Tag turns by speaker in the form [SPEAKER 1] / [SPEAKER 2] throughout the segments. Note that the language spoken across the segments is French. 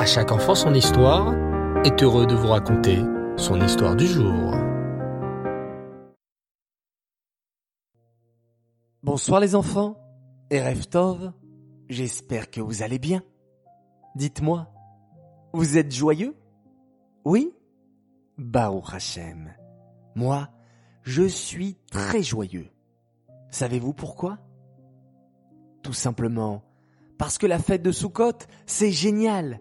[SPEAKER 1] À chaque enfant son histoire est heureux de vous raconter son histoire du jour.
[SPEAKER 2] Bonsoir les enfants, et Tov, j'espère que vous allez bien. Dites-moi, vous êtes joyeux? Oui? Baruch Hashem. Moi, je suis très joyeux. Savez-vous pourquoi? Tout simplement parce que la fête de Sukkot, c'est génial.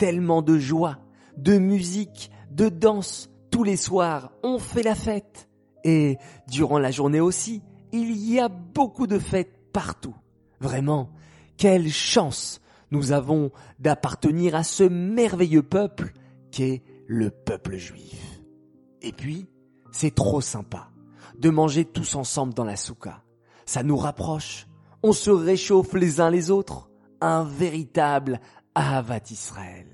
[SPEAKER 2] Tellement de joie, de musique, de danse. Tous les soirs, on fait la fête. Et durant la journée aussi, il y a beaucoup de fêtes partout. Vraiment, quelle chance nous avons d'appartenir à ce merveilleux peuple qu'est le peuple juif. Et puis, c'est trop sympa de manger tous ensemble dans la souka. Ça nous rapproche, on se réchauffe les uns les autres, un véritable Avat Israël.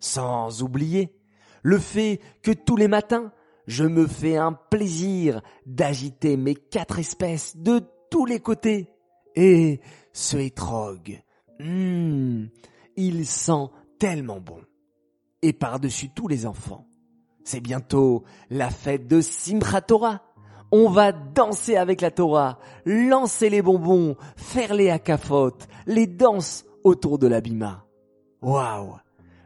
[SPEAKER 2] Sans oublier le fait que tous les matins, je me fais un plaisir d'agiter mes quatre espèces de tous les côtés. Et ce étrog, hmm, il sent tellement bon. Et par-dessus tous les enfants, c'est bientôt la fête de Simchat Torah. On va danser avec la Torah, lancer les bonbons, faire les akafotes, les danses autour de l'abima. Waouh!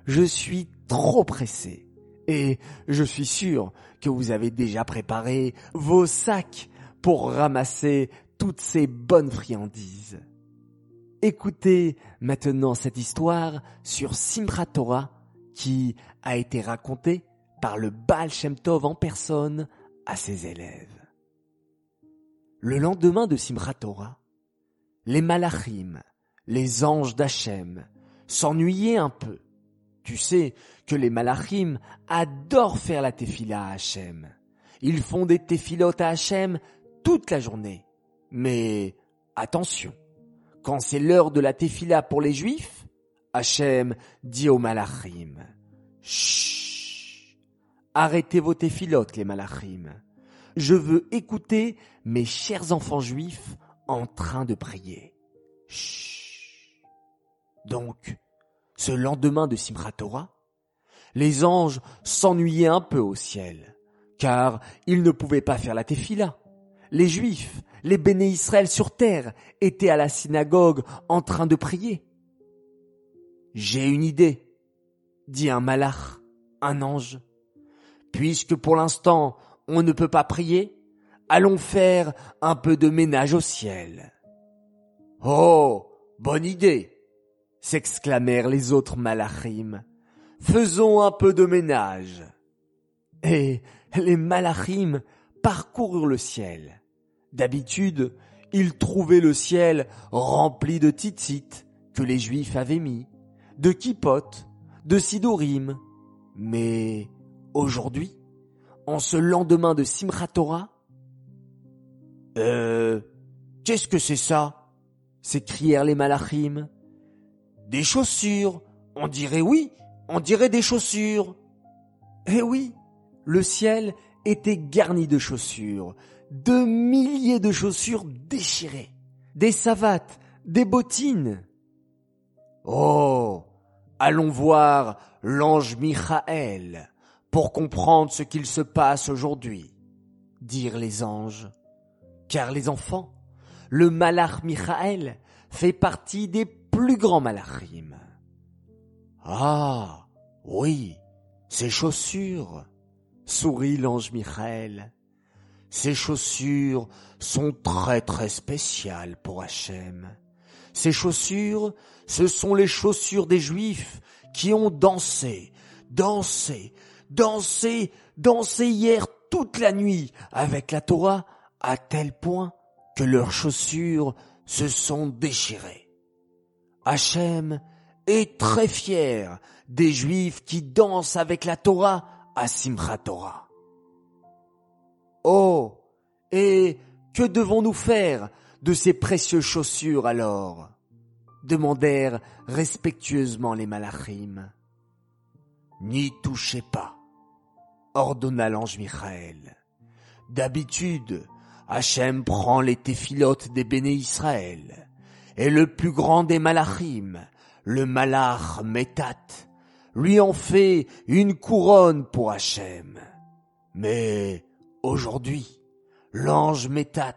[SPEAKER 2] Je suis trop pressé. Et je suis sûr que vous avez déjà préparé vos sacs pour ramasser toutes ces bonnes friandises. Écoutez maintenant cette histoire sur Simchat Torah qui a été racontée par le Baal Shem Tov en personne à ses élèves. Le lendemain de Simchat Torah, les Malachim, les anges d'Hachem, s'ennuyaient un peu. Tu sais que les Malachim adorent faire la tefila à Hachem. Ils font des tefilotes à Hachem toute la journée. Mais attention, quand c'est l'heure de la tefila pour les Juifs, Hachem dit aux Malachim, Chut, arrêtez vos tefilotes les Malachim. Je veux écouter mes chers enfants juifs en train de prier. Chut. Donc, ce lendemain de Simchat Torah, les anges s'ennuyaient un peu au ciel, car ils ne pouvaient pas faire la tefila. Les Juifs, les béné Israël sur terre, étaient à la synagogue en train de prier. J'ai une idée, dit un malach, un ange. Puisque pour l'instant on ne peut pas prier, allons faire un peu de ménage au ciel. Oh, bonne idée, s'exclamèrent les autres malachim. Faisons un peu de ménage. Et les malachim parcoururent le ciel. D'habitude, ils trouvaient le ciel rempli de titites que les juifs avaient mis, de kippot, de sidorim. Mais aujourd'hui, en ce lendemain de Simchat Torah Euh, qu'est-ce que c'est ça? s'écrièrent les malachim. Des chaussures, on dirait oui, on dirait des chaussures. Eh oui, le ciel était garni de chaussures, de milliers de chaussures déchirées, des savates, des bottines. Oh, allons voir l'ange Michael pour comprendre ce qu'il se passe aujourd'hui, dirent les anges. Car les enfants, le malach Michael fait partie des plus grands malachim. Ah, oui, ces chaussures, sourit l'ange Michael. Ces chaussures sont très très spéciales pour Hachem. Ces chaussures, ce sont les chaussures des Juifs qui ont dansé, dansé, dansé, dansé hier toute la nuit avec la Torah à tel point que leurs chaussures se sont déchirées. Hachem est très fier des Juifs qui dansent avec la Torah à Simchat Torah. Oh, et que devons-nous faire de ces précieuses chaussures alors? demandèrent respectueusement les malachim. N'y touchez pas, ordonna l'ange Michael. D'habitude, Hachem prend les téphilotes des béné Israël, et le plus grand des malachim, le malach Métat, lui en fait une couronne pour Hachem. Mais aujourd'hui, l'ange Métat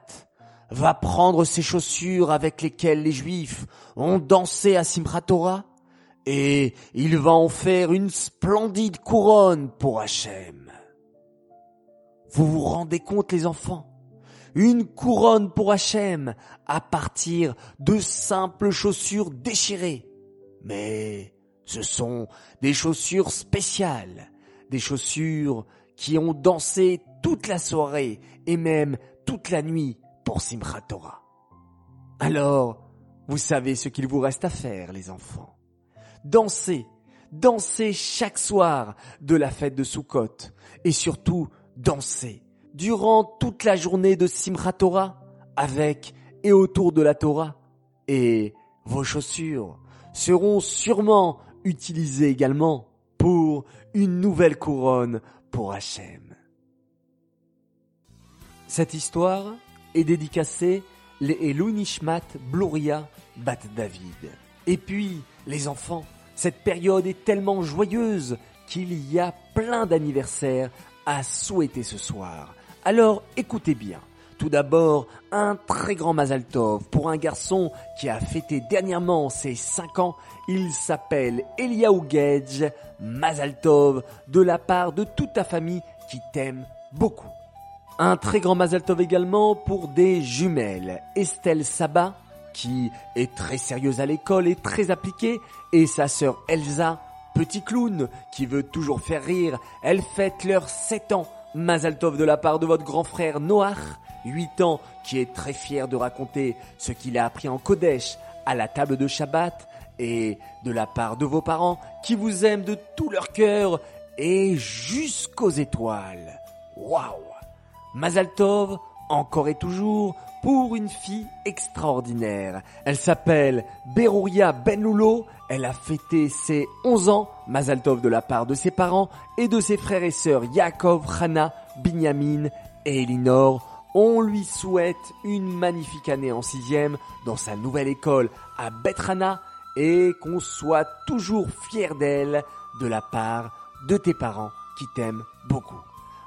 [SPEAKER 2] va prendre ses chaussures avec lesquelles les Juifs ont dansé à Simchat et il va en faire une splendide couronne pour Hachem. Vous vous rendez compte les enfants? Une couronne pour Hachem à partir de simples chaussures déchirées. Mais ce sont des chaussures spéciales, des chaussures qui ont dansé toute la soirée et même toute la nuit pour Simchat Torah. Alors, vous savez ce qu'il vous reste à faire, les enfants. Dansez, dansez chaque soir de la fête de Sukkot et surtout dansez durant toute la journée de Simchat Torah avec et autour de la Torah et vos chaussures seront sûrement utilisées également pour une nouvelle couronne pour Hachem. Cette histoire est dédicacée les Elou Nishmat Bloria Bat David. Et puis, les enfants, cette période est tellement joyeuse qu'il y a plein d'anniversaires à souhaiter ce soir. Alors écoutez bien. Tout d'abord, un très grand Mazal Tov pour un garçon qui a fêté dernièrement ses 5 ans. Il s'appelle Eliaou Gedge. Mazal Tov de la part de toute ta famille qui t'aime beaucoup. Un très grand Mazal Tov également pour des jumelles. Estelle Saba, qui est très sérieuse à l'école et très appliquée, et sa sœur Elsa, petit clown, qui veut toujours faire rire. Elle fête leurs 7 ans. Mazal Tov de la part de votre grand frère Noach, 8 ans, qui est très fier de raconter ce qu'il a appris en Kodesh à la table de Shabbat, et de la part de vos parents qui vous aiment de tout leur cœur et jusqu'aux étoiles. Waouh Mazal Tov, encore et toujours, pour une fille extraordinaire. Elle s'appelle Berouria Benloulo. Elle a fêté ses 11 ans, Mazal Tov de la part de ses parents et de ses frères et sœurs Yaakov, Hana, Binyamin et Elinor. On lui souhaite une magnifique année en sixième dans sa nouvelle école à Betrana et qu'on soit toujours fier d'elle de la part de tes parents qui t'aiment beaucoup.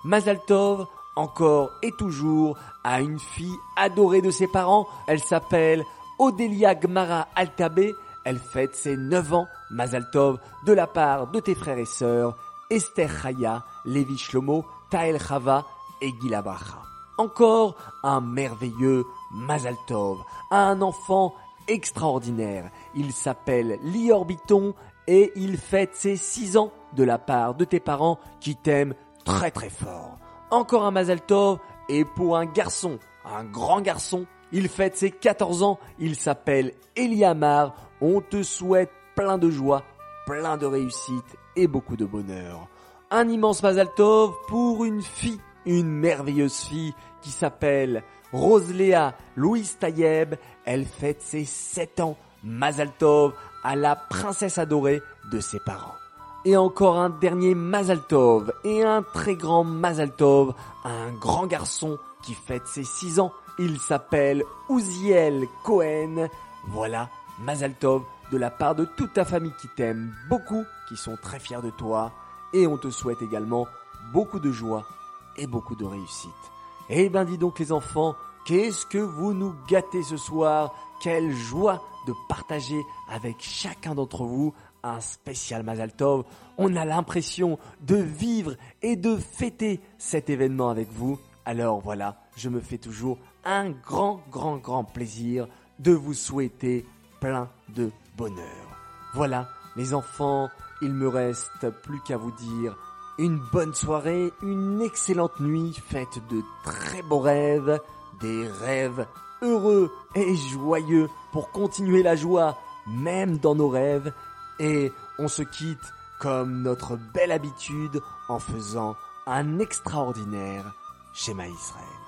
[SPEAKER 2] Mazal Tov, encore et toujours, a une fille adorée de ses parents. Elle s'appelle Odelia Gmara Altabé. Elle fête ses 9 ans, Mazal Tov, de la part de tes frères et sœurs, Esther Chaya, Levi Shlomo, Tael Chava et Gila Bracha. Encore un merveilleux Mazal Tov, un enfant extraordinaire. Il s'appelle Lior Biton et il fête ses 6 ans de la part de tes parents qui t'aiment très très fort. Encore un Mazal Tov et pour un garçon, un grand garçon, il fête ses 14 ans, il s'appelle Eliamar. On te souhaite plein de joie, plein de réussite et beaucoup de bonheur. Un immense Mazal Tov pour une fille, une merveilleuse fille qui s'appelle Roseléa Louise Tayeb. Elle fête ses 7 ans. Mazal Tov à la princesse adorée de ses parents. Et encore un dernier Mazal Tov et un très grand Mazal Tov, un grand garçon qui fête ses 6 ans. Il s'appelle Ouziel Cohen. Voilà, Mazal Tov de la part de toute ta famille qui t'aime beaucoup, qui sont très fiers de toi. Et on te souhaite également beaucoup de joie et beaucoup de réussite. Eh ben dis donc les enfants, qu'est-ce que vous nous gâtez ce soir? Quelle joie de partager avec chacun d'entre vous un spécial Mazal Tov. On a l'impression de vivre et de fêter cet événement avec vous. Alors voilà, je me fais toujours un grand, grand, grand plaisir de vous souhaiter plein de bonheur. Voilà, les enfants, il me reste plus qu'à vous dire une bonne soirée, une excellente nuit faite de très beaux rêves, des rêves heureux et joyeux pour continuer la joie même dans nos rêves et on se quitte comme notre belle habitude en faisant un extraordinaire schéma Israël.